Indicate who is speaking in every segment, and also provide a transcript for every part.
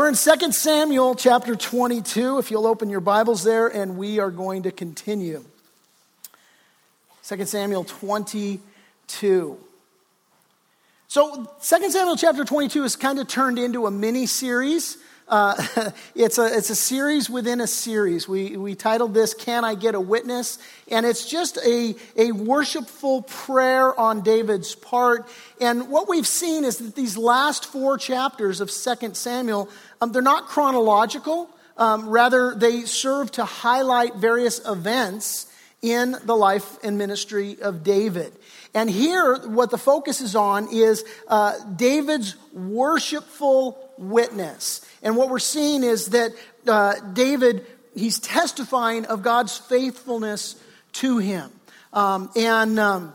Speaker 1: We're in 2 Samuel chapter 22, if you'll open your Bibles there, and we are going to continue. 2 Samuel 22. So, 2 Samuel chapter 22 is kind of turned into a mini series. Uh, it's, a, it's a series within a series. We, we titled this, Can I Get a Witness? And it's just a, a worshipful prayer on David's part. And what we've seen is that these last four chapters of 2 Samuel, um, they're not chronological. Um, rather, they serve to highlight various events in the life and ministry of David. And here, what the focus is on is uh, David's worshipful witness. And what we're seeing is that uh, David, he's testifying of God's faithfulness to him. Um, and um,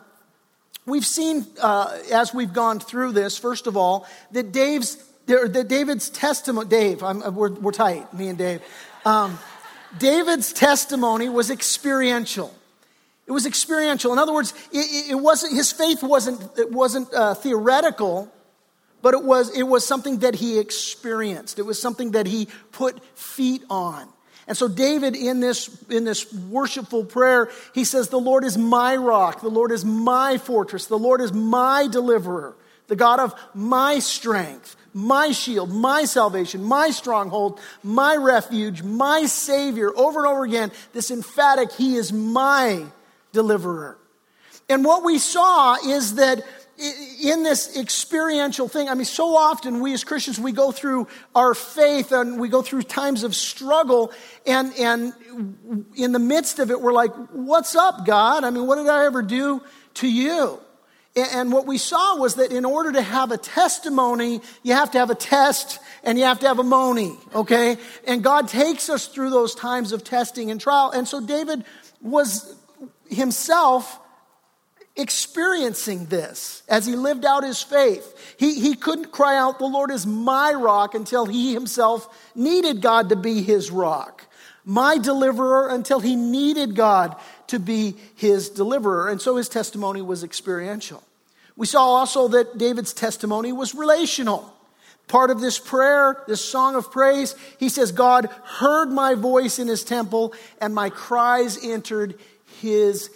Speaker 1: we've seen, uh, as we've gone through this, first of all, that Dave's David's testimony, Dave, I'm, we're, we're tight, me and Dave. Um, David's testimony was experiential. It was experiential. In other words, it, it wasn't, his faith wasn't, it wasn't uh, theoretical, but it was, it was something that he experienced. It was something that he put feet on. And so David in this, in this worshipful prayer, he says, the Lord is my rock. The Lord is my fortress. The Lord is my deliverer, the God of my strength, my shield, my salvation, my stronghold, my refuge, my savior. Over and over again, this emphatic, he is my deliverer. And what we saw is that in this experiential thing, I mean, so often we as Christians, we go through our faith and we go through times of struggle, and, and in the midst of it, we're like, What's up, God? I mean, what did I ever do to you? And what we saw was that in order to have a testimony, you have to have a test and you have to have a money, okay? And God takes us through those times of testing and trial. And so David was himself experiencing this as he lived out his faith. He, he couldn't cry out, The Lord is my rock, until he himself needed God to be his rock. My deliverer, until he needed God to be his deliverer. And so his testimony was experiential. We saw also that David's testimony was relational. Part of this prayer, this song of praise, he says, God heard my voice in his temple, and my cries entered his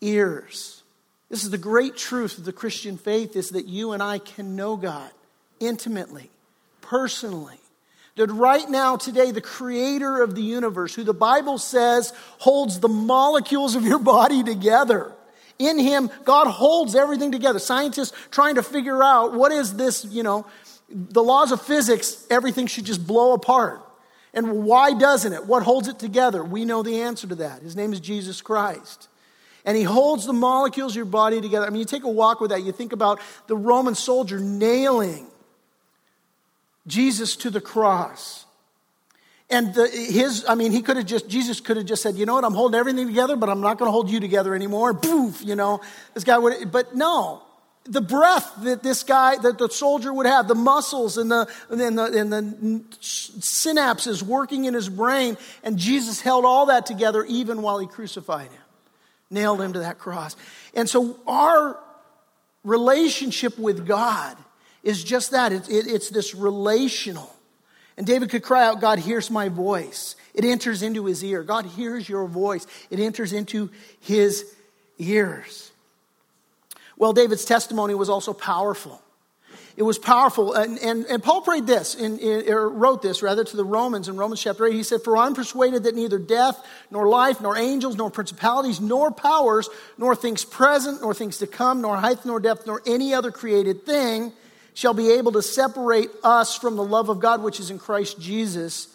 Speaker 1: ears. This is the great truth of the Christian faith is that you and I can know God intimately, personally. That right now, today, the creator of the universe, who the Bible says holds the molecules of your body together, in him, God holds everything together. Scientists trying to figure out what is this, you know, the laws of physics, everything should just blow apart. And why doesn't it? What holds it together? We know the answer to that. His name is Jesus Christ. And he holds the molecules of your body together. I mean, you take a walk with that, you think about the Roman soldier nailing Jesus to the cross. And the, his, I mean, he could have just, Jesus could have just said, you know what, I'm holding everything together, but I'm not going to hold you together anymore. Poof, you know, this guy would, but no, the breath that this guy, that the soldier would have, the muscles and the, and the, and the synapses working in his brain, and Jesus held all that together even while he crucified him, nailed him to that cross. And so our relationship with God is just that it, it, it's this relational. And David could cry out, God hears my voice. It enters into his ear. God hears your voice, it enters into his ears. Well, David's testimony was also powerful. It was powerful. And, and, and Paul prayed this, in, in, or wrote this rather to the Romans in Romans chapter 8. He said, For I'm persuaded that neither death, nor life, nor angels, nor principalities, nor powers, nor things present, nor things to come, nor height, nor depth, nor any other created thing shall be able to separate us from the love of God which is in Christ Jesus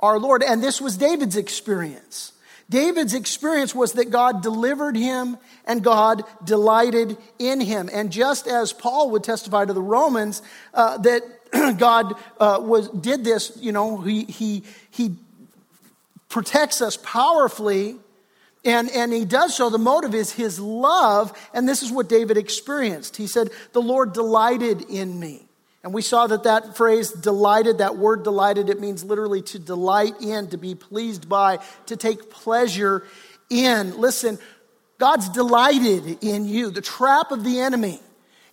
Speaker 1: our Lord. And this was David's experience. David's experience was that God delivered him and God delighted in him. And just as Paul would testify to the Romans uh, that God uh, was, did this, you know, he, he, he protects us powerfully. And, and he does so. The motive is his love. And this is what David experienced. He said, The Lord delighted in me. And we saw that that phrase delighted, that word delighted, it means literally to delight in, to be pleased by, to take pleasure in. Listen, God's delighted in you. The trap of the enemy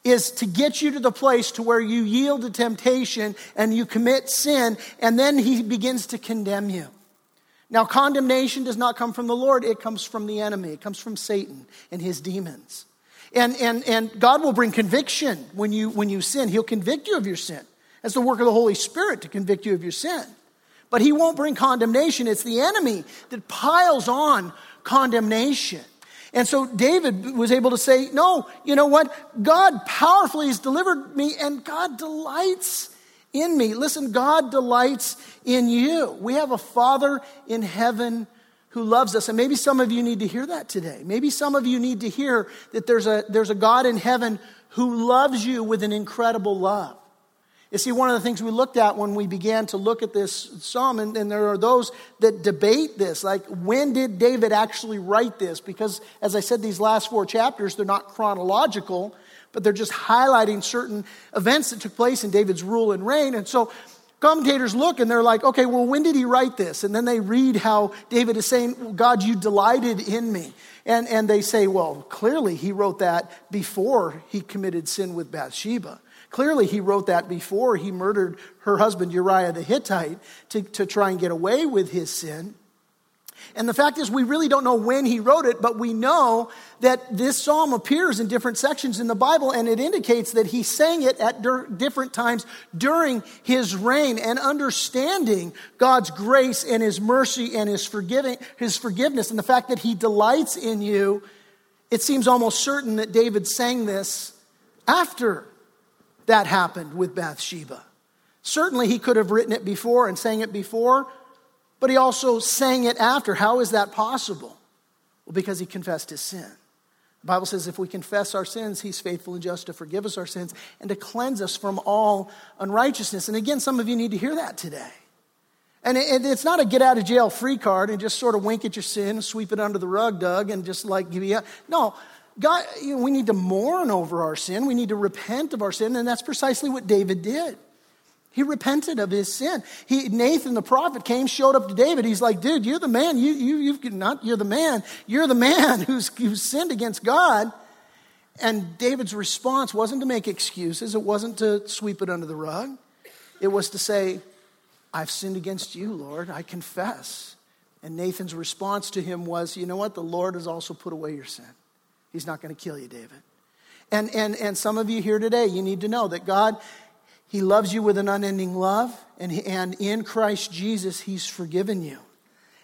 Speaker 1: is to get you to the place to where you yield to temptation and you commit sin, and then he begins to condemn you. Now, condemnation does not come from the Lord, it comes from the enemy, it comes from Satan and his demons. And, and, and God will bring conviction when you, when you sin. He'll convict you of your sin. That's the work of the Holy Spirit to convict you of your sin. But He won't bring condemnation. It's the enemy that piles on condemnation. And so David was able to say, No, you know what? God powerfully has delivered me, and God delights in me. Listen, God delights in you. We have a Father in heaven who loves us. And maybe some of you need to hear that today. Maybe some of you need to hear that there's a, there's a God in heaven who loves you with an incredible love. You see, one of the things we looked at when we began to look at this psalm, and, and, there are those that debate this, like when did David actually write this? Because, as I said, these last four chapters, they're not chronological, but they're just highlighting certain events that took place in David's rule and reign. And so commentators look and they're like, okay, well, when did he write this? And then they read how David is saying, God, you delighted in me. And, and they say, well, clearly he wrote that before he committed sin with Bathsheba. Clearly, he wrote that before he murdered her husband Uriah the Hittite to, to try and get away with his sin. And the fact is, we really don't know when he wrote it, but we know that this psalm appears in different sections in the Bible, and it indicates that he sang it at dur- different times during his reign. And understanding God's grace and his mercy and his, forgiving, his forgiveness, and the fact that he delights in you, it seems almost certain that David sang this after that happened with Bathsheba. Certainly, he could have written it before and sang it before, but he also sang it after. How is that possible? Well, because he confessed his sin. The Bible says if we confess our sins, he's faithful and just to forgive us our sins and to cleanse us from all unrighteousness. And again, some of you need to hear that today. And it's not a get out of jail free card and just sort of wink at your sin and sweep it under the rug, Doug, and just like give you. a No, God, you know, we need to mourn over our sin. We need to repent of our sin. And that's precisely what David did. He repented of his sin. He, Nathan the prophet came, showed up to David. He's like, dude, you're the man. You, you, you've not, you're the man. You're the man who's, who's sinned against God. And David's response wasn't to make excuses. It wasn't to sweep it under the rug. It was to say, I've sinned against you, Lord. I confess. And Nathan's response to him was, you know what? The Lord has also put away your sin. He's not going to kill you, David. And, and, and some of you here today, you need to know that God, He loves you with an unending love, and, and in Christ Jesus, He's forgiven you.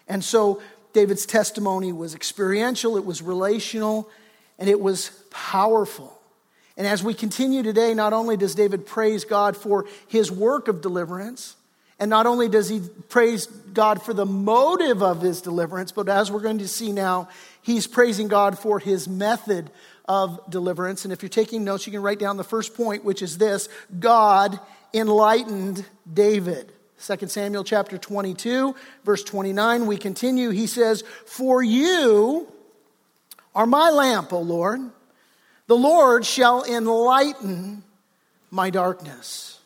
Speaker 1: And so David's testimony was experiential, it was relational, and it was powerful. And as we continue today, not only does David praise God for his work of deliverance, and not only does he praise God for the motive of his deliverance, but as we're going to see now, he's praising God for his method of deliverance. And if you're taking notes, you can write down the first point, which is this God enlightened David. 2 Samuel chapter 22, verse 29, we continue. He says, For you are my lamp, O Lord. The Lord shall enlighten my darkness.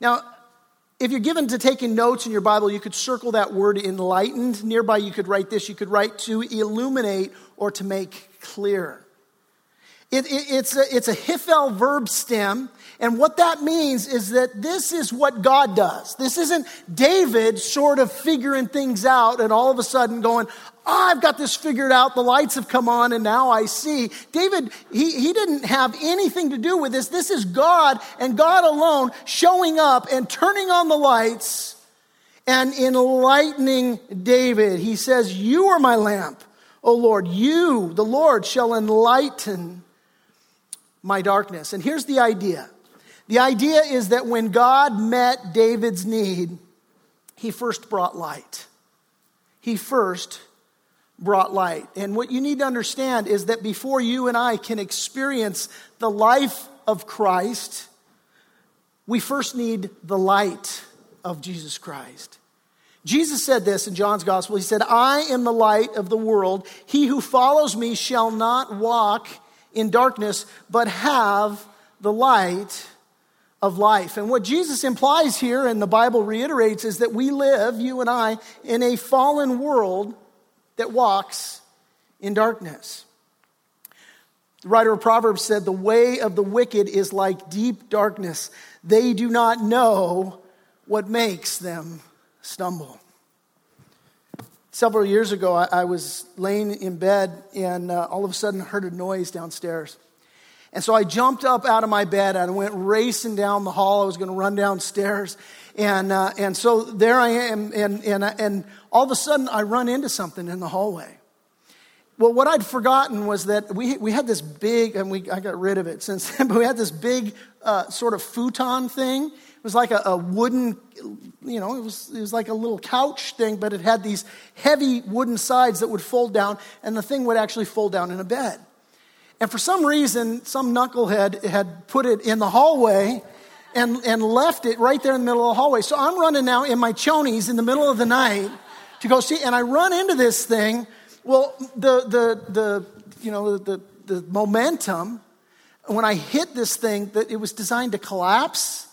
Speaker 1: Now, if you're given to taking notes in your Bible, you could circle that word enlightened. Nearby, you could write this. You could write to illuminate or to make clear. It, it, it's, a, it's a Hiphil verb stem. And what that means is that this is what God does. This isn't David sort of figuring things out and all of a sudden going, oh, I've got this figured out. The lights have come on and now I see. David, he, he didn't have anything to do with this. This is God and God alone showing up and turning on the lights and enlightening David. He says, You are my lamp, O Lord. You, the Lord, shall enlighten my darkness. And here's the idea the idea is that when God met David's need, he first brought light. He first brought light. And what you need to understand is that before you and I can experience the life of Christ, we first need the light of Jesus Christ. Jesus said this in John's gospel. He said, I am the light of the world. He who follows me shall not walk in darkness, but have the light of life. And what Jesus implies here, and the Bible reiterates, is that we live, you and I, in a fallen world that walks in darkness. The writer of Proverbs said, The way of the wicked is like deep darkness. They do not know what makes them stumble. Several years ago, I, I was laying in bed and uh, all of a sudden heard a noise downstairs. And so I jumped up out of my bed and went racing down the hall. I was going to run downstairs. And, uh, and so there I am. And, and, and all of a sudden, I run into something in the hallway. Well, what I'd forgotten was that we, we had this big, and we, I got rid of it since then, but we had this big uh, sort of futon thing. It was like a, a, wooden, you know, it was, it was like a little couch thing, but it had these heavy wooden sides that would fold down, and the thing would actually fold down in a bed. And for some reason, some knucklehead had put it in the hallway and, and left it right there in the middle of the hallway. So I'm running now in my chonies in the middle of the night to go see, and I run into this thing well, the, the, the, you know, the, the momentum, when I hit this thing, that it was designed to collapse.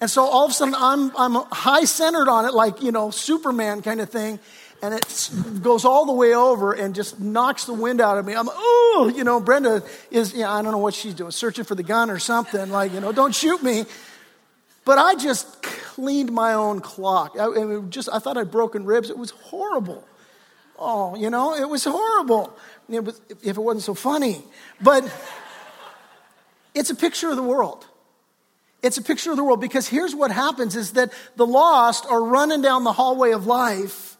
Speaker 1: And so all of a sudden I'm, I'm high centered on it, like, you know, Superman kind of thing. And it goes all the way over and just knocks the wind out of me. I'm, oh, you know, Brenda is, yeah, I don't know what she's doing, searching for the gun or something, like, you know, don't shoot me. But I just cleaned my own clock. I, I just, I thought I'd broken ribs. It was horrible. Oh, you know, it was horrible. It was, if it wasn't so funny. But it's a picture of the world. It's a picture of the world because here's what happens is that the lost are running down the hallway of life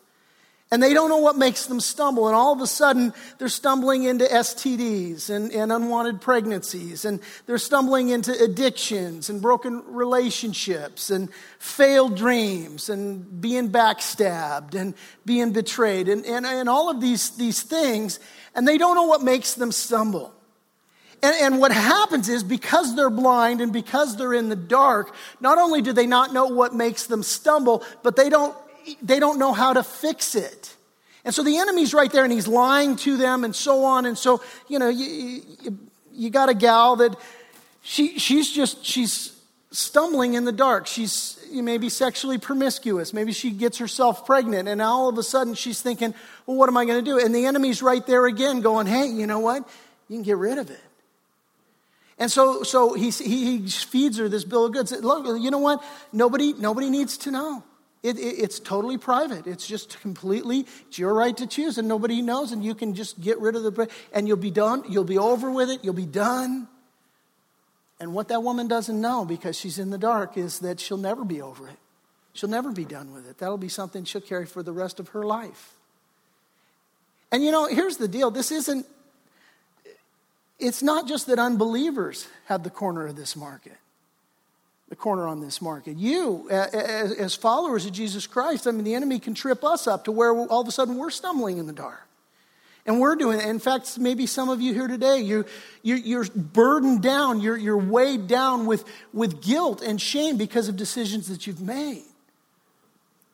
Speaker 1: and they don't know what makes them stumble. And all of a sudden, they're stumbling into STDs and, and, unwanted pregnancies. And they're stumbling into addictions and broken relationships and failed dreams and being backstabbed and being betrayed and, and, and all of these, these things. And they don't know what makes them stumble. And, and what happens is because they're blind and because they're in the dark, not only do they not know what makes them stumble, but they don't they don't know how to fix it. And so the enemy's right there and he's lying to them and so on. And so, you know, you, you, you got a gal that she, she's just, she's stumbling in the dark. She's maybe sexually promiscuous. Maybe she gets herself pregnant. And all of a sudden she's thinking, well, what am I going to do? And the enemy's right there again going, hey, you know what? You can get rid of it. And so, so he, he feeds her this bill of goods. Look, you know what? Nobody, nobody needs to know. It, it, it's totally private. It's just completely, it's your right to choose, and nobody knows, and you can just get rid of the, and you'll be done. You'll be over with it. You'll be done. And what that woman doesn't know, because she's in the dark, is that she'll never be over it. She'll never be done with it. That'll be something she'll carry for the rest of her life. And you know, here's the deal this isn't, it's not just that unbelievers have the corner of this market the corner on this market. You, as followers of Jesus Christ, I mean, the enemy can trip us up to where all of a sudden we're stumbling in the dark. And we're doing it. In fact, maybe some of you here today, you're, you're, burdened down, you're, you're weighed down with, with guilt and shame because of decisions that you've made.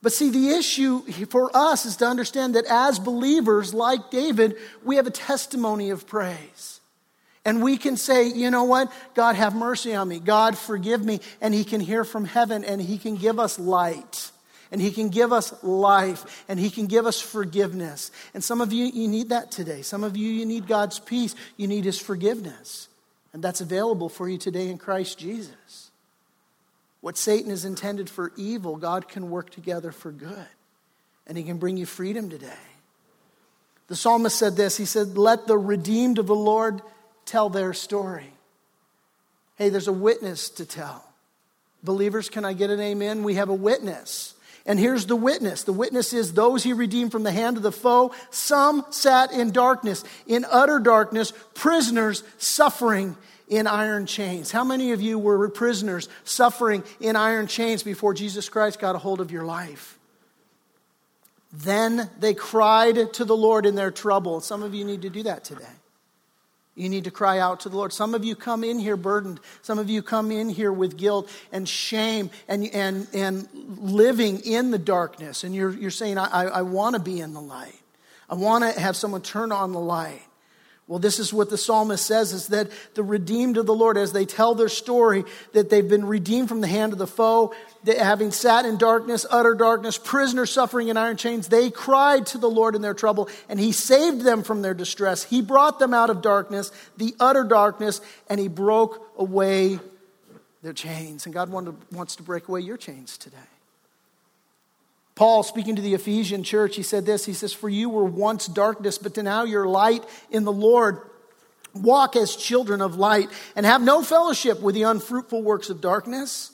Speaker 1: But see, the issue for us is to understand that as believers, like David, we have a testimony of praise. And we can say, you know what? God, have mercy on me. God, forgive me. And He can hear from heaven and He can give us light. And He can give us life. And He can give us forgiveness. And some of you, you need that today. Some of you, you need God's peace. You need His forgiveness. And that's available for you today in Christ Jesus. What Satan is intended for evil, God can work together for good. And He can bring you freedom today. The psalmist said this He said, Let the redeemed of the Lord tell their story. Hey, there's a witness to tell. Believers, can I get an amen? We have a witness. And here's the witness. The witness is those he redeemed from the hand of the foe. Some sat in darkness, in utter darkness, prisoners suffering in iron chains. How many of you were prisoners suffering in iron chains before Jesus Christ got a hold of your life? Then they cried to the Lord in their trouble. Some of you need to do that today. You need to cry out to the Lord. Some of you come in here burdened. Some of you come in here with guilt and shame and, and, and living in the darkness. And you're, you're saying, I, I want to be in the light. I want to have someone turn on the light. Well, this is what the psalmist says is that the redeemed of the Lord, as they tell their story, that they've been redeemed from the hand of the foe, having sat in darkness, utter darkness, prisoners suffering in iron chains, they cried to the Lord in their trouble, and He saved them from their distress. He brought them out of darkness, the utter darkness, and He broke away their chains. And God wants to break away your chains today. Paul, speaking to the Ephesian church, he said this He says, For you were once darkness, but to now you're light in the Lord. Walk as children of light and have no fellowship with the unfruitful works of darkness,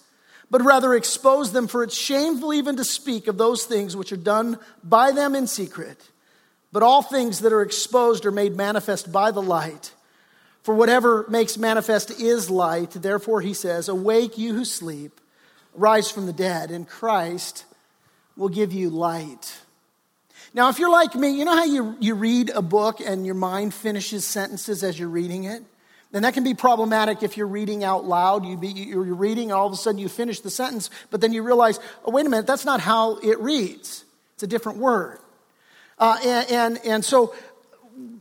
Speaker 1: but rather expose them, for it's shameful even to speak of those things which are done by them in secret. But all things that are exposed are made manifest by the light. For whatever makes manifest is light. Therefore, he says, Awake, you who sleep, rise from the dead, and Christ will give you light. Now, if you're like me, you know how you, you read a book and your mind finishes sentences as you're reading it? And that can be problematic if you're reading out loud. You be, you're reading, all of a sudden you finish the sentence, but then you realize, oh, wait a minute, that's not how it reads. It's a different word. Uh, and, and, and so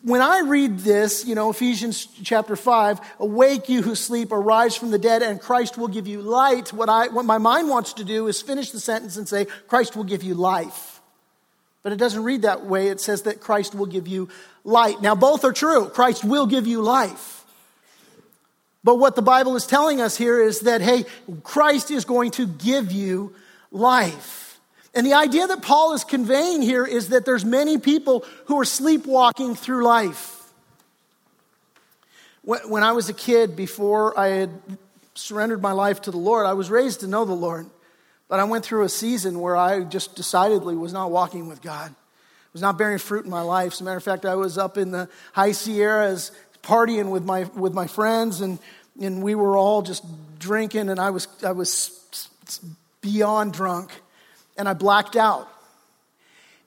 Speaker 1: when I read this, you know, Ephesians chapter 5, awake you who sleep, arise from the dead, and Christ will give you light. What, I, what my mind wants to do is finish the sentence and say, Christ will give you life. But it doesn't read that way. It says that Christ will give you light. Now, both are true. Christ will give you life. But what the Bible is telling us here is that, hey, Christ is going to give you life. And the idea that Paul is conveying here is that there's many people who are sleepwalking through life. When I was a kid, before I had surrendered my life to the Lord, I was raised to know the Lord. But I went through a season where I just decidedly was not walking with God. Was not bearing fruit in my life. As a matter of fact, I was up in the high Sierras partying with my, with my friends, and, and we were all just drinking, and I was, I was beyond drunk, and I blacked out.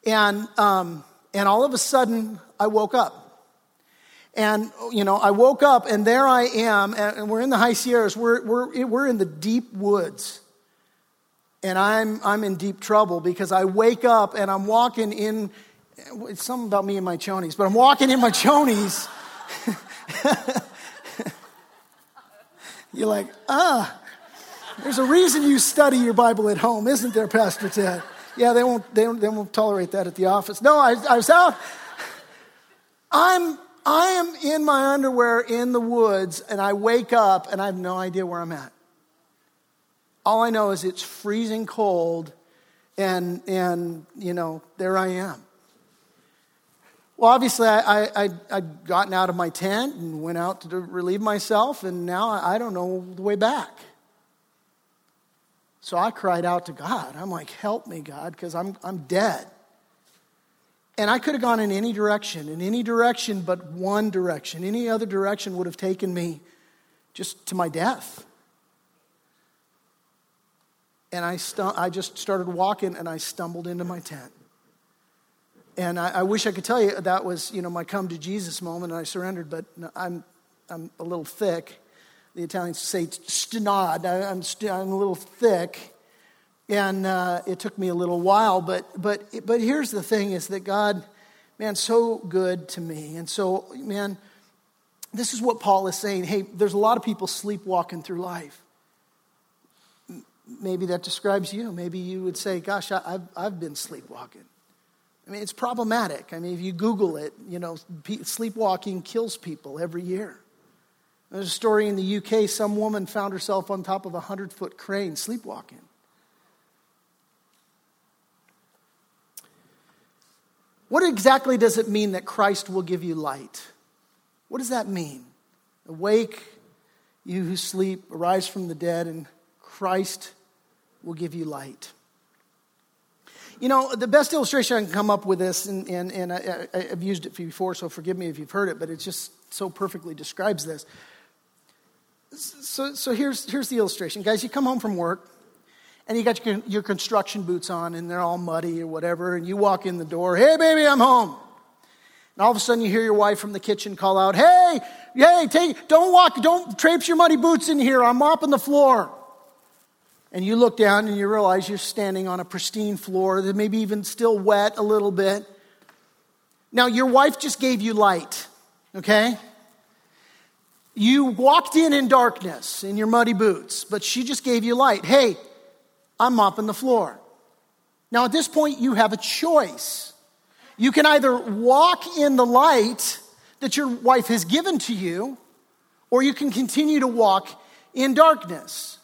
Speaker 1: And, um, and all of a sudden, I woke up. And, you know, I woke up, and there I am, and we're in the high Sierras. We're, we're, we're in the deep woods and I'm, I'm in deep trouble because I wake up and I'm walking in, it's something about me and my chonies, but I'm walking in my chonies. You're like, ah, there's a reason you study your Bible at home, isn't there, Pastor Ted? Yeah, they won't, they won't, they won't tolerate that at the office. No, I, I was out. I'm, I am in my underwear in the woods, and I wake up and I have no idea where I'm at. All I know is it's freezing cold, and, and you know, there I am. Well, obviously, I, I, I'd gotten out of my tent and went out to relieve myself, and now I don't know the way back. So I cried out to God. I'm like, help me, God, because I'm, I'm dead. And I could have gone in any direction, in any direction but one direction. Any other direction would have taken me just to my death and I, stu- I just started walking and I stumbled into my tent. And I, I, wish I could tell you that was, you know, my come to Jesus moment and I surrendered, but I'm, I'm a little thick. The Italians say stonad. I, am st- I'm a little thick. And uh, it took me a little while, but, but, but here's the thing is that God, man, so good to me. And so, man, this is what Paul is saying. Hey, there's a lot of people sleepwalking through life maybe that describes you. Maybe you would say, Gosh, I, have I've been sleepwalking. I mean, it's problematic. I mean, if you Google it, you know, sleepwalking kills people every year. There's a story in the UK some woman found herself on top of a 100 foot crane sleepwalking. What exactly does it mean that Christ will give you light? What does that mean? Awake, you who sleep, arise from the dead, and Christ will give you light. You know, the best illustration I can come up with this, and, and, and I, have used it before, so forgive me if you've heard it, but it just so perfectly describes this. So, so here's, here's the illustration. Guys, you come home from work, and you got your, your construction boots on, and they're all muddy or whatever, and you walk in the door, hey, baby, I'm home. And all of a sudden, you hear your wife from the kitchen call out, hey, hey, take, don't walk, don't traipse your muddy boots in here, I'm mopping the floor and you look down and you realize you're standing on a pristine floor that maybe even still wet a little bit. Now, your wife just gave you light, okay? You walked in in darkness in your muddy boots, but she just gave you light. Hey, I'm mopping the floor. Now, at this point, you have a choice. You can either walk in the light that your wife has given to you, or you can continue to walk in darkness.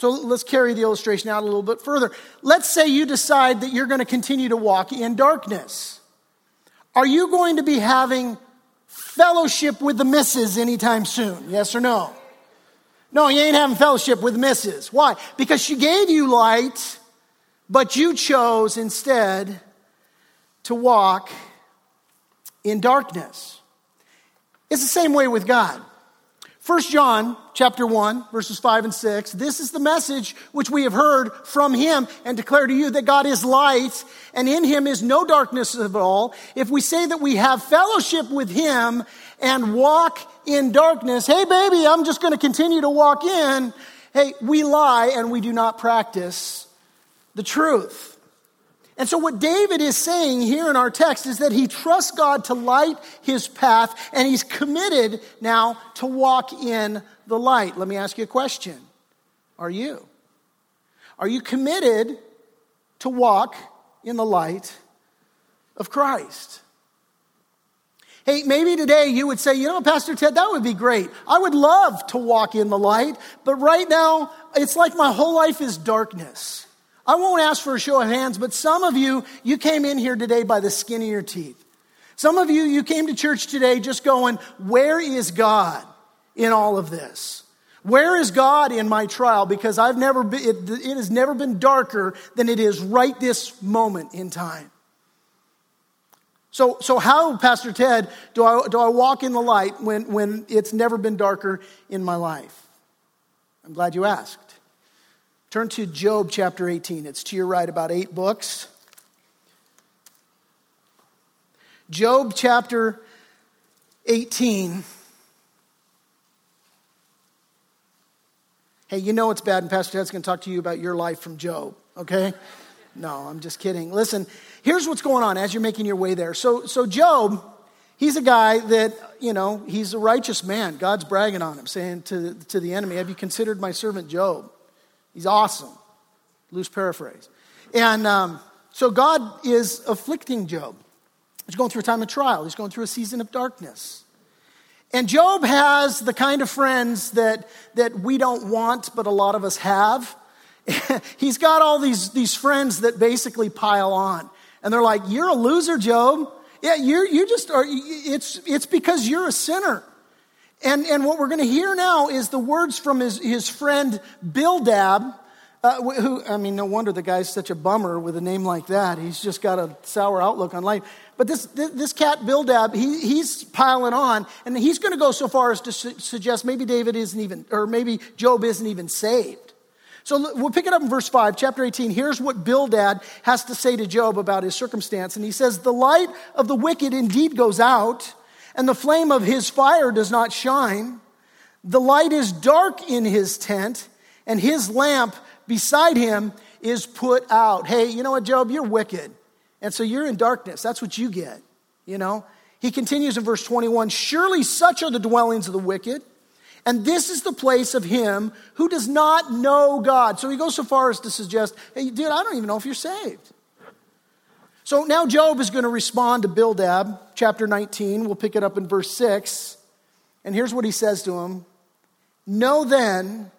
Speaker 1: So let's carry the illustration out a little bit further. Let's say you decide that you're going to continue to walk in darkness. Are you going to be having fellowship with the misses anytime soon? Yes or no? No, you ain't having fellowship with misses. Why? Because she gave you light, but you chose instead to walk in darkness. It's the same way with God. 1 John chapter 1 verses 5 and 6 this is the message which we have heard from him and declare to you that God is light and in him is no darkness at all. If we say that we have fellowship with him and walk in darkness hey baby I'm just going to continue to walk in. Hey we lie and we do not practice the truth and so, what David is saying here in our text is that he trusts God to light his path and he's committed now to walk in the light. Let me ask you a question Are you? Are you committed to walk in the light of Christ? Hey, maybe today you would say, you know, Pastor Ted, that would be great. I would love to walk in the light, but right now, it's like my whole life is darkness. I won't ask for a show of hands, but some of you, you came in here today by the skin of your teeth. Some of you, you came to church today just going, Where is God in all of this? Where is God in my trial? Because I've never been, it, it has never been darker than it is right this moment in time. So, so how, Pastor Ted, do I, do I walk in the light when, when it's never been darker in my life? I'm glad you asked. Turn to Job chapter 18. It's to your right, about eight books. Job chapter 18. Hey, you know it's bad, and Pastor Ted's going to talk to you about your life from Job, okay? No, I'm just kidding. Listen, here's what's going on as you're making your way there. So, so Job, he's a guy that, you know, he's a righteous man. God's bragging on him, saying to, to the enemy, Have you considered my servant Job? He's awesome. Loose paraphrase. And um, so God is afflicting Job. He's going through a time of trial, he's going through a season of darkness. And Job has the kind of friends that, that we don't want, but a lot of us have. he's got all these, these friends that basically pile on. And they're like, You're a loser, Job. Yeah, you're, you just are, it's, it's because you're a sinner. And, and what we're going to hear now is the words from his, his friend Bildad, uh, who, I mean, no wonder the guy's such a bummer with a name like that. He's just got a sour outlook on life. But this, this cat Bildad, he, he's piling on, and he's going to go so far as to su- suggest maybe David isn't even, or maybe Job isn't even saved. So we'll pick it up in verse 5, chapter 18. Here's what Bildad has to say to Job about his circumstance. And he says, The light of the wicked indeed goes out and the flame of his fire does not shine. The light is dark in his tent, and his lamp beside him is put out. Hey, you know what, Job? You're wicked. And so you're in darkness. That's what you get, you know? He continues in verse 21 Surely such are the dwellings of the wicked, and this is the place of him who does not know God. So he goes so far as to suggest, hey, dude, I don't even know if you're saved. So now Job is going to respond to Bildad, chapter 19. We'll pick it up in verse 6. And here's what he says to him Know then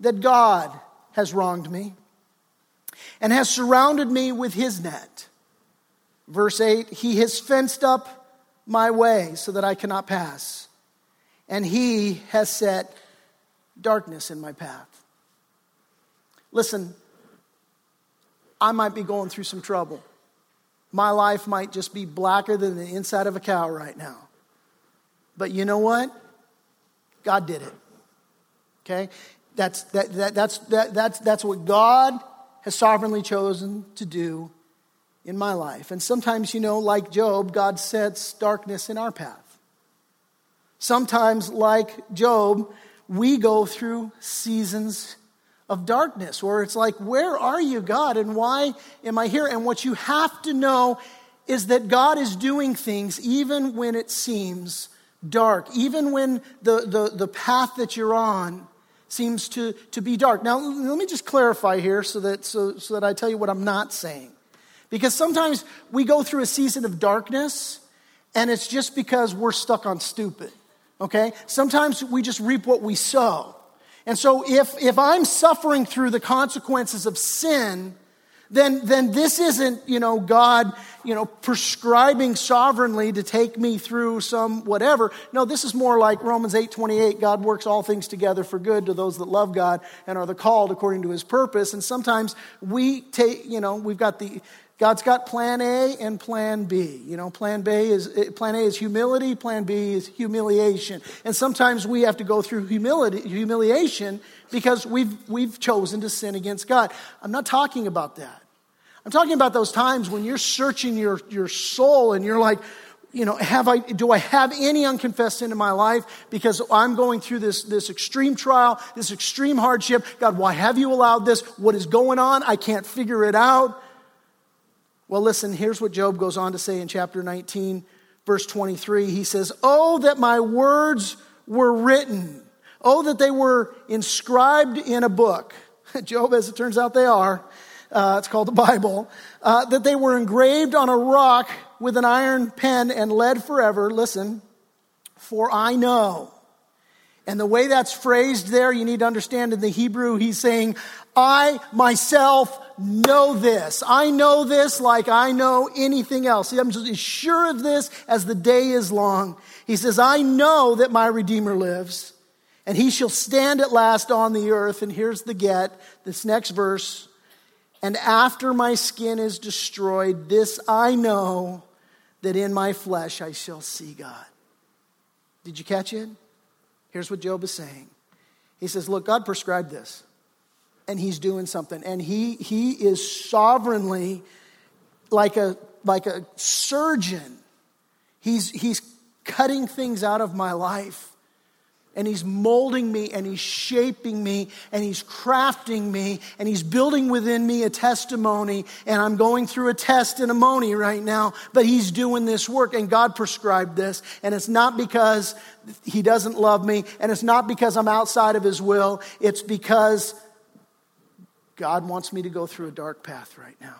Speaker 1: that God has wronged me and has surrounded me with his net. Verse 8 He has fenced up my way so that I cannot pass, and he has set darkness in my path. Listen, I might be going through some trouble my life might just be blacker than the inside of a cow right now. But you know what? God did it. Okay? That's, that, that, that's, that, that's, that's what God has sovereignly chosen to do in my life. And sometimes, you know, like Job, God sets darkness in our path. Sometimes, like Job, we go through seasons of darkness where it's like, Where are you, God? And why am I here? And what you have to know is that God is doing things even when it seems dark, even when the, the, the path that you're on seems to, to be dark. Now, let me just clarify here so that, so, so that I tell you what I'm not saying. Because sometimes we go through a season of darkness and it's just because we're stuck on stupid. Okay? Sometimes we just reap what we sow. And so if, if I'm suffering through the consequences of sin, then, then this isn't, you know, God, you know, prescribing sovereignly to take me through some whatever. No, this is more like Romans 8 28. God works all things together for good to those that love God and are the called according to his purpose. And sometimes we take, you know, we've got the, God's got plan A and plan B. You know, plan B is eh, plan A is humility, plan B is humiliation. And sometimes we have to go through humility, humiliation because we've we've chosen to sin against God. I'm not talking about that. I'm talking about those times when you're searching your, your soul and you're like, you know, have I, do I have any unconfessed sin in my life because I'm going through this, this extreme trial, this extreme hardship? God, why have you allowed this? What is going on? I can't figure it out. Well, listen, here's what Job goes on to say in chapter 19, verse 23. He says, Oh, that my words were written. Oh, that they were inscribed in a book. Job, as it turns out, they are uh, it's called the Bible, uh, that they were engraved on a rock with an iron pen and lead forever. Listen, for I know. And the way that's phrased there, you need to understand in the Hebrew, he's saying, I myself know this. I know this like I know anything else. I'm just as sure of this as the day is long. He says, I know that my Redeemer lives, and he shall stand at last on the earth. And here's the get this next verse and after my skin is destroyed, this I know that in my flesh I shall see God. Did you catch it? Here's what Job is saying. He says, Look, God prescribed this, and He's doing something. And He, he is sovereignly, like a, like a surgeon, he's, he's cutting things out of my life and he's molding me and he's shaping me and he's crafting me and he's building within me a testimony and I'm going through a testimony right now, but he's doing this work and God prescribed this. And it's not because he doesn't love me and it's not because I'm outside of his will. It's because God wants me to go through a dark path right now.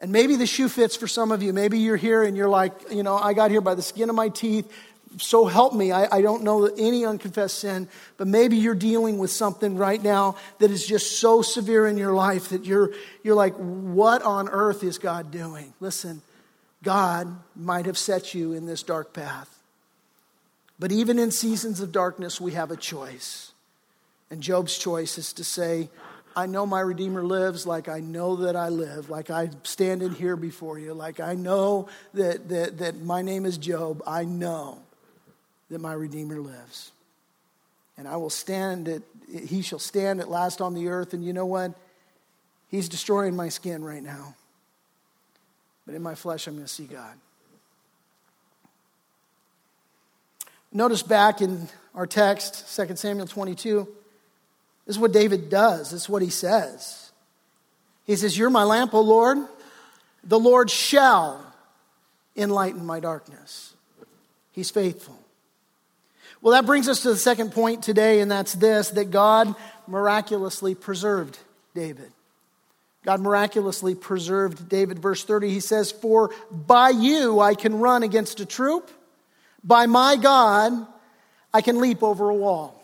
Speaker 1: And maybe the shoe fits for some of you. Maybe you're here and you're like, you know, I got here by the skin of my teeth so help me. I, I, don't know any unconfessed sin, but maybe you're dealing with something right now that is just so severe in your life that you're, you're like, what on earth is God doing? Listen, God might have set you in this dark path. But even in seasons of darkness, we have a choice. And Job's choice is to say, I know my Redeemer lives like I know that I live, like I stand in here before you, like I know that, that, that my name is Job. I know that my Redeemer lives. And I will stand at, he shall stand at last on the earth. And you know what? He's destroying my skin right now. But in my flesh, I'm going to see God. Notice back in our text, 2 Samuel 22, this is what David does. This is what he says. He says, You're my lamp, O Lord. The Lord shall enlighten my darkness. He's faithful. Well, that brings us to the second point today, and that's this that God miraculously preserved David. God miraculously preserved David. Verse 30, he says, For by you I can run against a troop, by my God I can leap over a wall.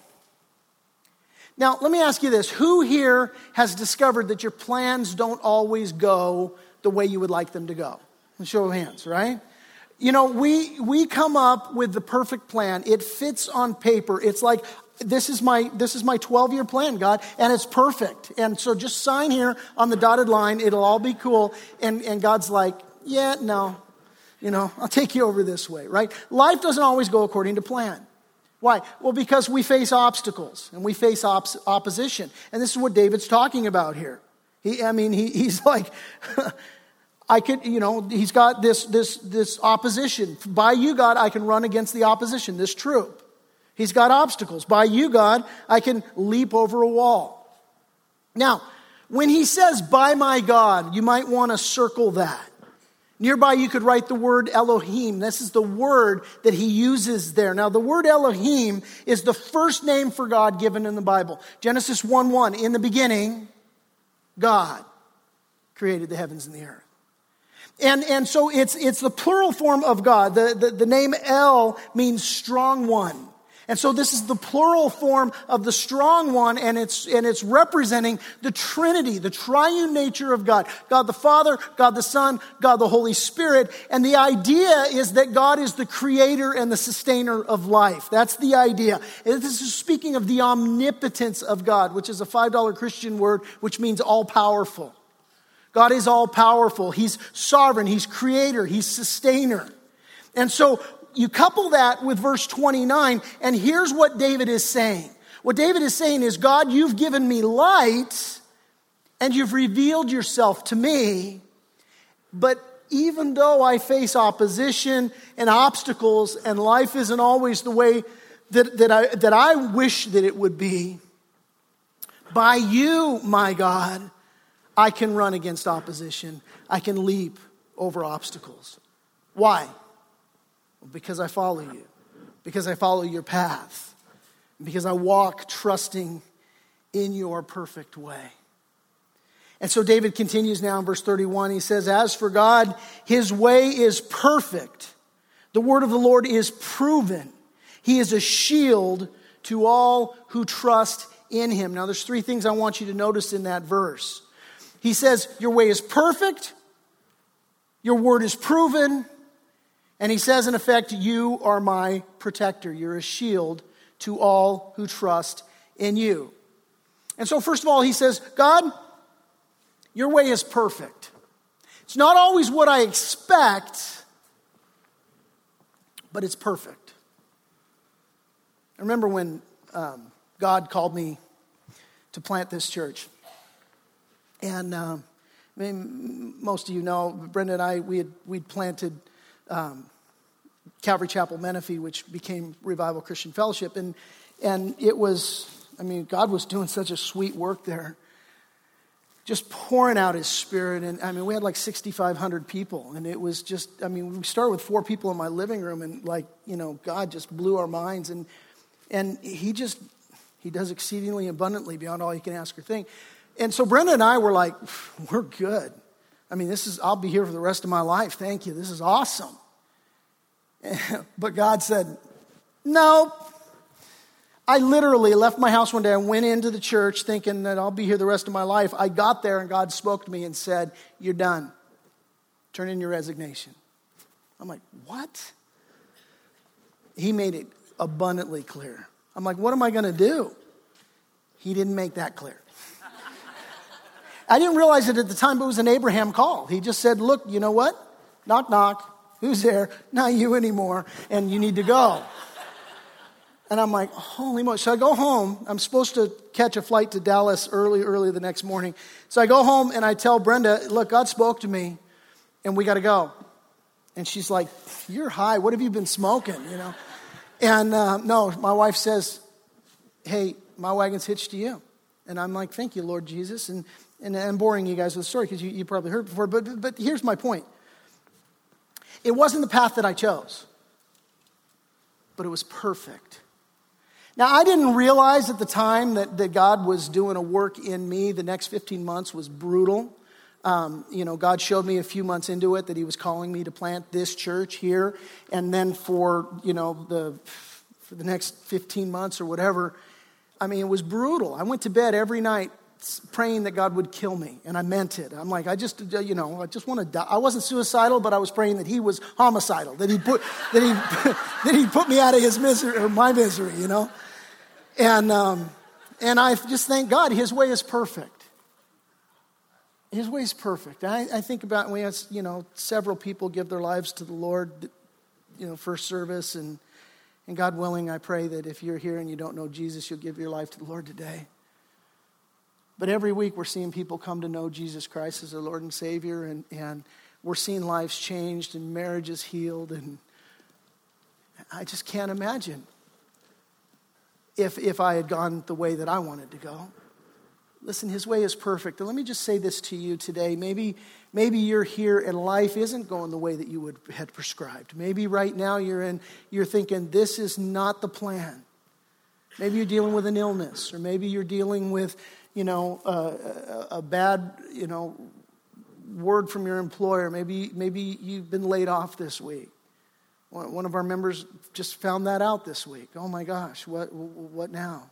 Speaker 1: Now, let me ask you this who here has discovered that your plans don't always go the way you would like them to go? Show of hands, right? You know, we, we come up with the perfect plan. It fits on paper. It's like, this is my, this is my 12 year plan, God, and it's perfect. And so just sign here on the dotted line. It'll all be cool. And, and God's like, yeah, no, you know, I'll take you over this way, right? Life doesn't always go according to plan. Why? Well, because we face obstacles and we face op- opposition. And this is what David's talking about here. He, I mean, he, he's like, I could, you know, he's got this, this, this opposition. By you, God, I can run against the opposition, this troop. He's got obstacles. By you, God, I can leap over a wall. Now, when he says, by my God, you might want to circle that. Nearby, you could write the word Elohim. This is the word that he uses there. Now, the word Elohim is the first name for God given in the Bible. Genesis 1 1, in the beginning, God created the heavens and the earth. And, and so it's, it's the plural form of God. The, the, the name El means strong one. And so this is the plural form of the strong one, and it's, and it's representing the Trinity, the triune nature of God. God the Father, God the Son, God the Holy Spirit. And the idea is that God is the creator and the sustainer of life. That's the idea. And this is speaking of the omnipotence of God, which is a $5 Christian word, which means all powerful. God is all powerful. He's sovereign. He's creator. He's sustainer. And so you couple that with verse 29, and here's what David is saying. What David is saying is, God, you've given me light and you've revealed yourself to me, but even though I face opposition and obstacles and life isn't always the way that, that, I, that I wish that it would be, by you, my God, I can run against opposition. I can leap over obstacles. Why? Because I follow you, because I follow your path, because I walk trusting in your perfect way. And so David continues now in verse 31. He says, As for God, his way is perfect. The word of the Lord is proven. He is a shield to all who trust in him. Now, there's three things I want you to notice in that verse. He says, Your way is perfect, your word is proven, and he says, in effect, You are my protector. You're a shield to all who trust in you. And so, first of all, he says, God, your way is perfect. It's not always what I expect, but it's perfect. I remember when um, God called me to plant this church. And um, I mean, most of you know, Brenda and I, we had we'd planted um, Calvary Chapel Menifee, which became Revival Christian Fellowship, and and it was, I mean, God was doing such a sweet work there, just pouring out His Spirit, and I mean, we had like 6,500 people, and it was just, I mean, we started with four people in my living room, and like, you know, God just blew our minds, and and He just He does exceedingly abundantly beyond all you can ask or think. And so Brenda and I were like, we're good. I mean, this is, I'll be here for the rest of my life. Thank you. This is awesome. but God said, no. I literally left my house one day and went into the church thinking that I'll be here the rest of my life. I got there and God spoke to me and said, You're done. Turn in your resignation. I'm like, What? He made it abundantly clear. I'm like, What am I going to do? He didn't make that clear. I didn't realize it at the time, but it was an Abraham call. He just said, Look, you know what? Knock, knock. Who's there? Not you anymore, and you need to go. And I'm like, holy moly. So I go home. I'm supposed to catch a flight to Dallas early, early the next morning. So I go home and I tell Brenda, look, God spoke to me, and we got to go. And she's like, you're high. What have you been smoking? You know? And uh, no, my wife says, hey, my wagon's hitched to you. And I'm like, thank you, Lord Jesus. And and I'm boring you guys with the story because you, you probably heard before, but, but here's my point. It wasn't the path that I chose, but it was perfect. Now, I didn't realize at the time that, that God was doing a work in me. The next 15 months was brutal. Um, you know, God showed me a few months into it that He was calling me to plant this church here. And then for, you know, the, for the next 15 months or whatever, I mean, it was brutal. I went to bed every night praying that God would kill me, and I meant it. I'm like, I just, uh, you know, I just want to die. I wasn't suicidal, but I was praying that He was homicidal, that He put, that He, that He put me out of His misery or my misery, you know. And um, and I just thank God, His way is perfect. His way is perfect. I, I think about we have, you know, several people give their lives to the Lord, you know, first service, and and God willing, I pray that if you're here and you don't know Jesus, you'll give your life to the Lord today. But every week we're seeing people come to know Jesus Christ as their Lord and Savior, and, and we're seeing lives changed and marriages healed. And I just can't imagine if, if I had gone the way that I wanted to go. Listen, his way is perfect. And let me just say this to you today. Maybe, maybe you're here and life isn't going the way that you would had prescribed. Maybe right now you're in, you're thinking, this is not the plan. Maybe you're dealing with an illness, or maybe you're dealing with, you know, a, a, a bad, you know, word from your employer. Maybe, maybe you've been laid off this week. One of our members just found that out this week. Oh my gosh, what, what now?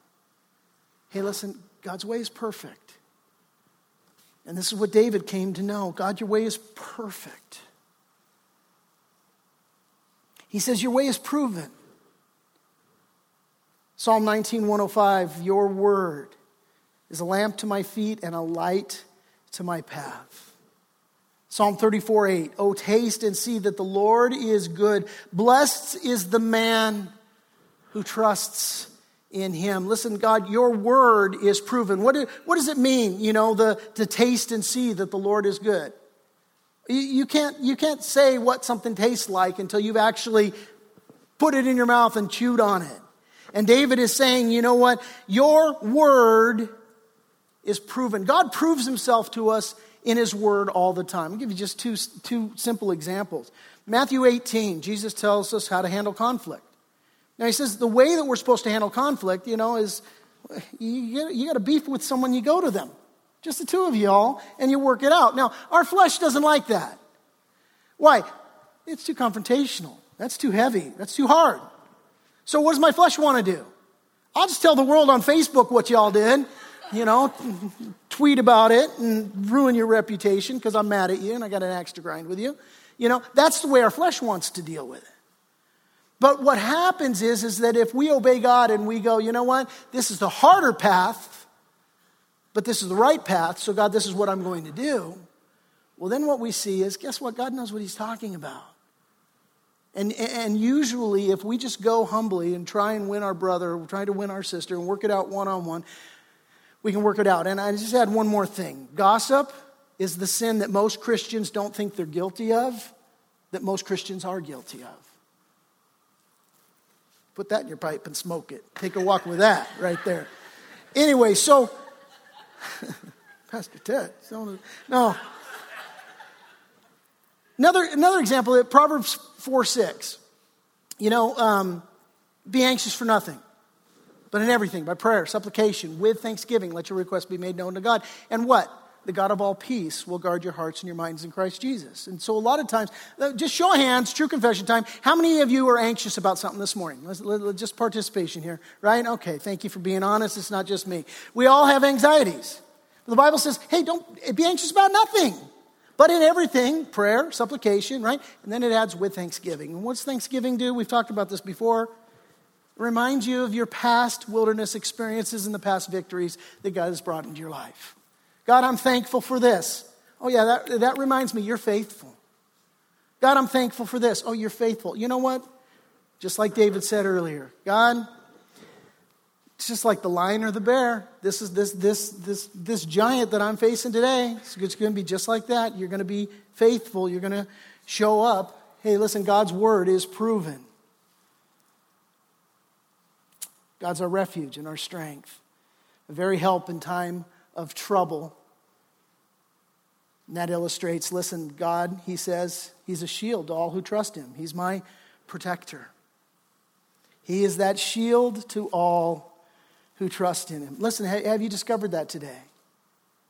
Speaker 1: Hey, listen, God's way is perfect. And this is what David came to know God, your way is perfect. He says, Your way is proven. Psalm 19, 105, Your word is a lamp to my feet and a light to my path. Psalm 34, 8, Oh, taste and see that the Lord is good. Blessed is the man who trusts in him. Listen, God, your word is proven. What, do, what does it mean, you know, the, to taste and see that the Lord is good? You, you, can't, you can't say what something tastes like until you've actually put it in your mouth and chewed on it. And David is saying, you know what? Your word is proven. God proves himself to us in his word all the time. I'll give you just two, two simple examples. Matthew 18, Jesus tells us how to handle conflict. Now, he says the way that we're supposed to handle conflict, you know, is you, you got a beef with someone, you go to them. Just the two of you all, and you work it out. Now, our flesh doesn't like that. Why? It's too confrontational. That's too heavy. That's too hard. So, what does my flesh want to do? I'll just tell the world on Facebook what y'all did, you know, tweet about it and ruin your reputation because I'm mad at you and I got an axe to grind with you. You know, that's the way our flesh wants to deal with it. But what happens is, is that if we obey God and we go, you know what, this is the harder path, but this is the right path, so God, this is what I'm going to do. Well, then what we see is, guess what? God knows what He's talking about. And, and usually, if we just go humbly and try and win our brother, try to win our sister, and work it out one on one, we can work it out. And I just add one more thing gossip is the sin that most Christians don't think they're guilty of, that most Christians are guilty of. Put that in your pipe and smoke it. Take a walk with that right there. Anyway, so, Pastor Ted, no. Another, another example, Proverbs 4 6. You know, um, be anxious for nothing, but in everything, by prayer, supplication, with thanksgiving, let your requests be made known to God. And what? the God of all peace will guard your hearts and your minds in Christ Jesus. And so, a lot of times, uh, just show of hands, true confession time. How many of you are anxious about something this morning? Just participation here, right? Okay, thank you for being honest. It's not just me. We all have anxieties. The Bible says, hey, don't be anxious about nothing. But in everything, prayer, supplication, right? And then it adds with thanksgiving. And what's Thanksgiving do? We've talked about this before. It reminds you of your past wilderness experiences and the past victories that God has brought into your life. God, I'm thankful for this. Oh, yeah, that, that reminds me, you're faithful. God, I'm thankful for this. Oh, you're faithful. You know what? Just like David said earlier, God, it's just like the lion or the bear. This is this this this this giant that I'm facing today. It's, it's going to be just like that. You're going to be faithful. You're going to show up. Hey, listen, God's word is proven. God's our refuge and our strength, a very help in time of trouble. And that illustrates listen, God, he says, he's a shield to all who trust him. He's my protector. He is that shield to all who trust in him. Listen, have you discovered that today?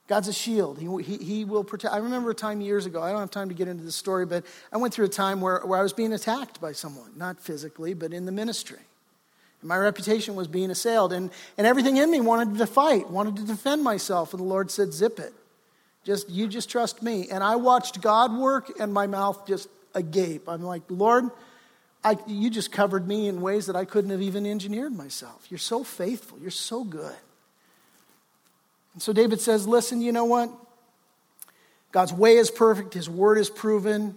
Speaker 1: God's a shield. He, he, he, will protect. I remember a time years ago, I don't have time to get into this story, but I went through a time where, where I was being attacked by someone, not physically, but in the ministry. My reputation was being assailed, and, and everything in me wanted to fight, wanted to defend myself. And the Lord said, Zip it. Just you just trust me. And I watched God work, and my mouth just agape. I'm like, Lord, I, you just covered me in ways that I couldn't have even engineered myself. You're so faithful. You're so good. And so David says, Listen, you know what? God's way is perfect, His word is proven.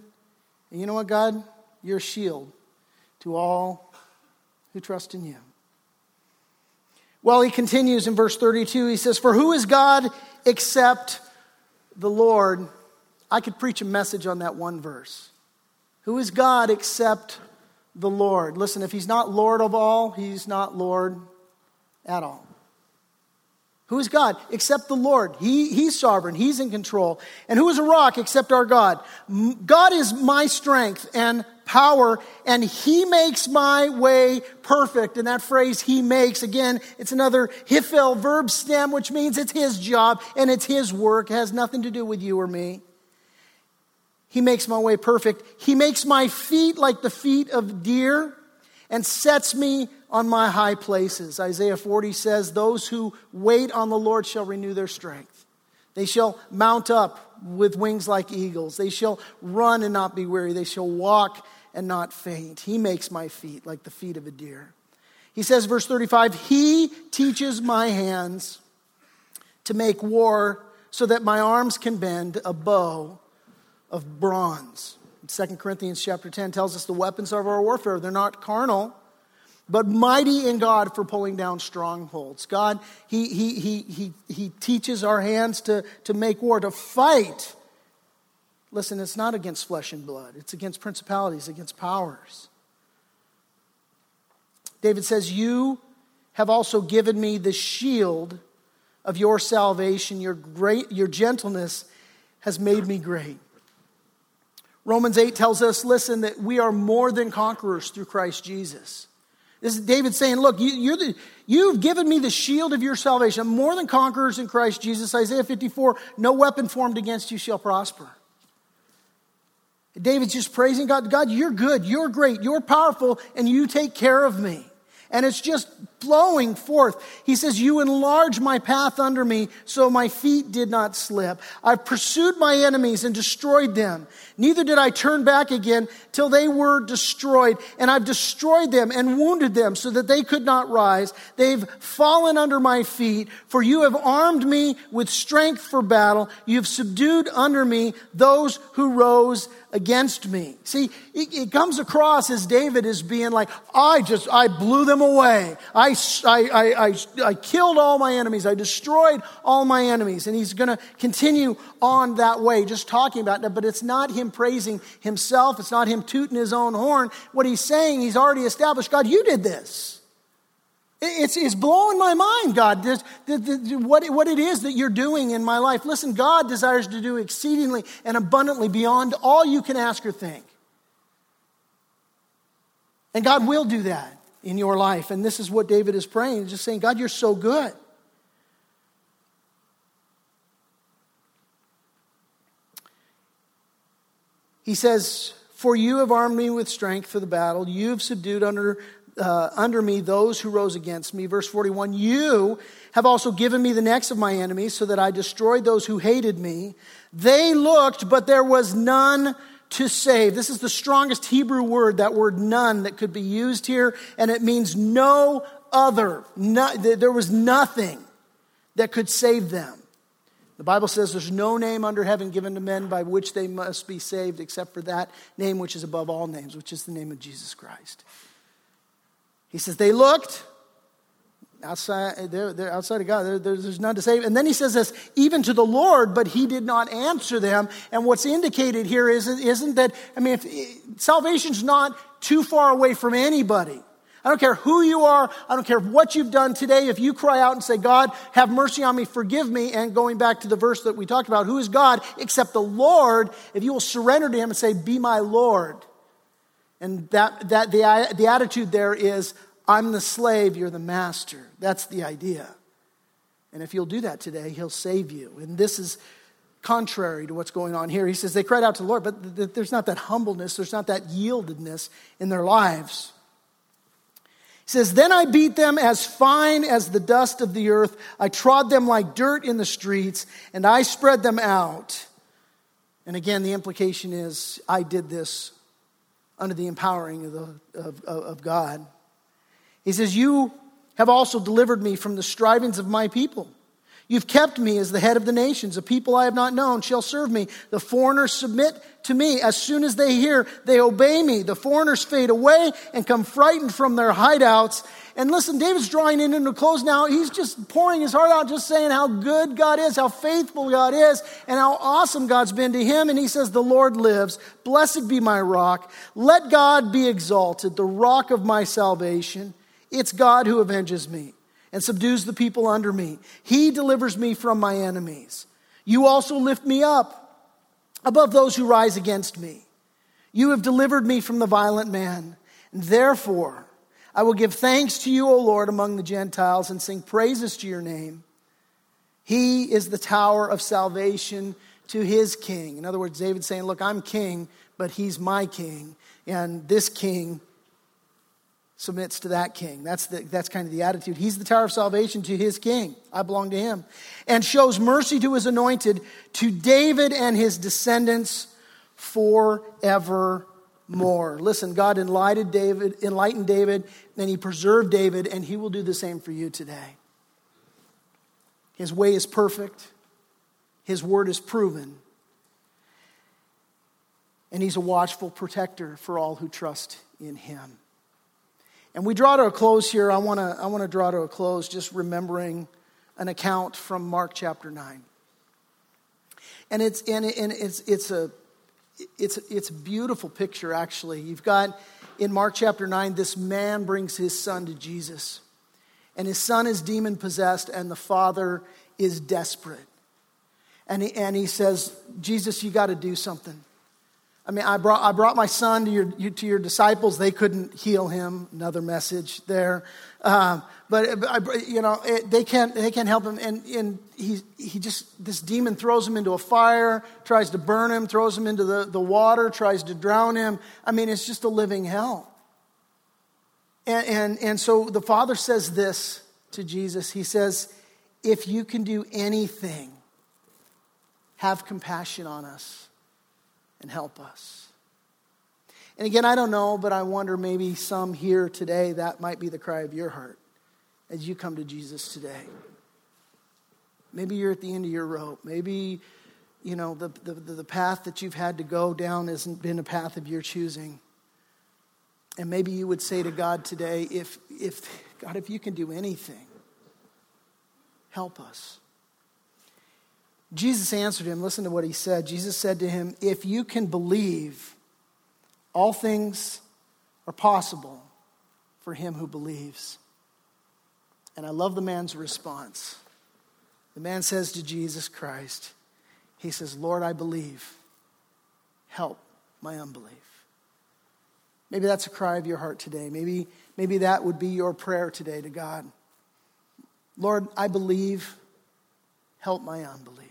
Speaker 1: And you know what, God? You're a shield to all who trust in you. Well, he continues in verse 32. He says, For who is God except the Lord? I could preach a message on that one verse. Who is God except the Lord? Listen, if he's not Lord of all, he's not Lord at all. Who is God? Except the Lord. He, he's sovereign. He's in control. And who is a rock except our God? God is my strength and power, and He makes my way perfect. And that phrase, He makes, again, it's another Hiphil verb stem, which means it's His job and it's His work. It has nothing to do with you or me. He makes my way perfect. He makes my feet like the feet of deer and sets me on my high places. Isaiah 40 says, Those who wait on the Lord shall renew their strength. They shall mount up with wings like eagles. They shall run and not be weary. They shall walk and not faint. He makes my feet like the feet of a deer. He says, verse 35, He teaches my hands to make war so that my arms can bend a bow of bronze. 2 Corinthians chapter 10 tells us the weapons of our warfare, they're not carnal, but mighty in God for pulling down strongholds. God, He, he, he, he, he teaches our hands to, to make war, to fight. Listen, it's not against flesh and blood, it's against principalities, against powers. David says, You have also given me the shield of your salvation. Your, great, your gentleness has made me great. Romans 8 tells us, listen, that we are more than conquerors through Christ Jesus. This is David saying, Look, you, the, you've given me the shield of your salvation. I'm more than conquerors in Christ Jesus. Isaiah 54 no weapon formed against you shall prosper. David's just praising God. God, you're good, you're great, you're powerful, and you take care of me and it's just flowing forth. He says, You enlarge my path under me so my feet did not slip. I've pursued my enemies and destroyed them. Neither did I turn back again till they were destroyed. And I've destroyed them and wounded them so that they could not rise. They've fallen under my feet, for you have armed me with strength for battle. You have subdued under me those who rose against me. See, it, it, comes across as David is being like, I just, I blew them away. I, I, I, I, I killed all my enemies. I destroyed all my enemies. And he's going to continue on that way, just talking about that. But it's not him praising himself. It's not him tooting his own horn. What he's saying, he's already established, God, you did this. It's, it's blowing my mind, God, the, what, what it is that you're doing in my life. Listen, God desires to do exceedingly and abundantly beyond all you can ask or think. And God will do that in your life. And this is what David is praying, just saying, God, you're so good. He says, For you have armed me with strength for the battle. You have subdued under uh, under me those who rose against me. Verse 41 You have also given me the necks of my enemies so that I destroyed those who hated me. They looked, but there was none to save. This is the strongest Hebrew word, that word none, that could be used here, and it means no other. No, there was nothing that could save them. The Bible says there's no name under heaven given to men by which they must be saved except for that name which is above all names, which is the name of Jesus Christ. He says, They looked outside, eh, they're, they're outside of God. They're, there's none to save. And then he says this, even to the Lord, but he did not answer them. And what's indicated here is, isn't that, I mean, if, eh, salvation's not too far away from anybody. I don't care who you are. I don't care what you've done today. If you cry out and say, God, have mercy on me, forgive me, and going back to the verse that we talked about, who is God except the Lord? If you will surrender to him and say, be my Lord, and that, that the, the attitude there is, I'm the slave, you're the master. That's the idea. And if you'll do that today, he'll save you. And this is contrary to what's going on here. He says they cried out to the Lord, but there's not that humbleness, there's not that yieldedness in their lives. He says, Then I beat them as fine as the dust of the earth. I trod them like dirt in the streets, and I spread them out. And again, the implication is I did this under the empowering of, the, of, of God. He says, You have also delivered me from the strivings of my people. You've kept me as the head of the nations. A people I have not known shall serve me. The foreigners submit to me. As soon as they hear, they obey me. The foreigners fade away and come frightened from their hideouts. And listen, David's drawing in into close now. He's just pouring his heart out, just saying how good God is, how faithful God is, and how awesome God's been to him. And he says, The Lord lives. Blessed be my rock. Let God be exalted, the rock of my salvation. It's God who avenges me. and subdues the people under me. He delivers me from my enemies. You also lift me up above those who rise against me. You have delivered me from the violent man. And therefore, I will give thanks to you, O Lord, among the Gentiles and sing praises to your name. He is the tower of salvation to his king. In other words, David's saying, Look, I'm king, but he's my king. And this king submits to that king. That's, the, that's kind of the attitude. He's the tower of salvation to his king. I belong to him. And shows mercy to his anointed, to David and his descendants forevermore. Listen, God enlightened David, enlightened David, and he preserved David, and he will do the same for you today. His way is perfect, his word is proven. And he's a watchful protector for all who trust in him. And we draw to a close here. I want to I want to draw to a close just remembering an account from Mark chapter 9. And it's and, and it's it's a it's it's a beautiful picture actually. You've got in Mark chapter 9 this man brings his son to Jesus. And his son is demon possessed and the father is desperate. And he, and he says, Jesus, you got to do something. I mean, I brought, I brought my son to your, to your disciples. They couldn't heal him. Another message there. Um, but, but, you know, it, they, can't, they can't help him. And, and he, he just, this demon throws him into a fire, tries to burn him, throws him into the, the water, tries to drown him. I mean, it's just a living hell. And, and, and so the father says this to Jesus. He says, If you can do anything, have compassion on us and help us. And again, I don't know, but I wonder maybe some here today that might be the cry of your heart as you come to Jesus today. Maybe you're at the end of your rope. Maybe, you know, the, the, the path that you've had to go down hasn't been a path of your choosing. And maybe you would say to God today, if, if God, if you can do anything, help us. Jesus answered him. Listen to what he said. Jesus said to him, If you can believe, all things are possible for him who believes. And I love the man's response. The man says to Jesus Christ, He says, Lord, I believe. Help my unbelief. Maybe that's a cry of your heart today. Maybe, maybe that would be your prayer today to God. Lord, I believe. Help my unbelief.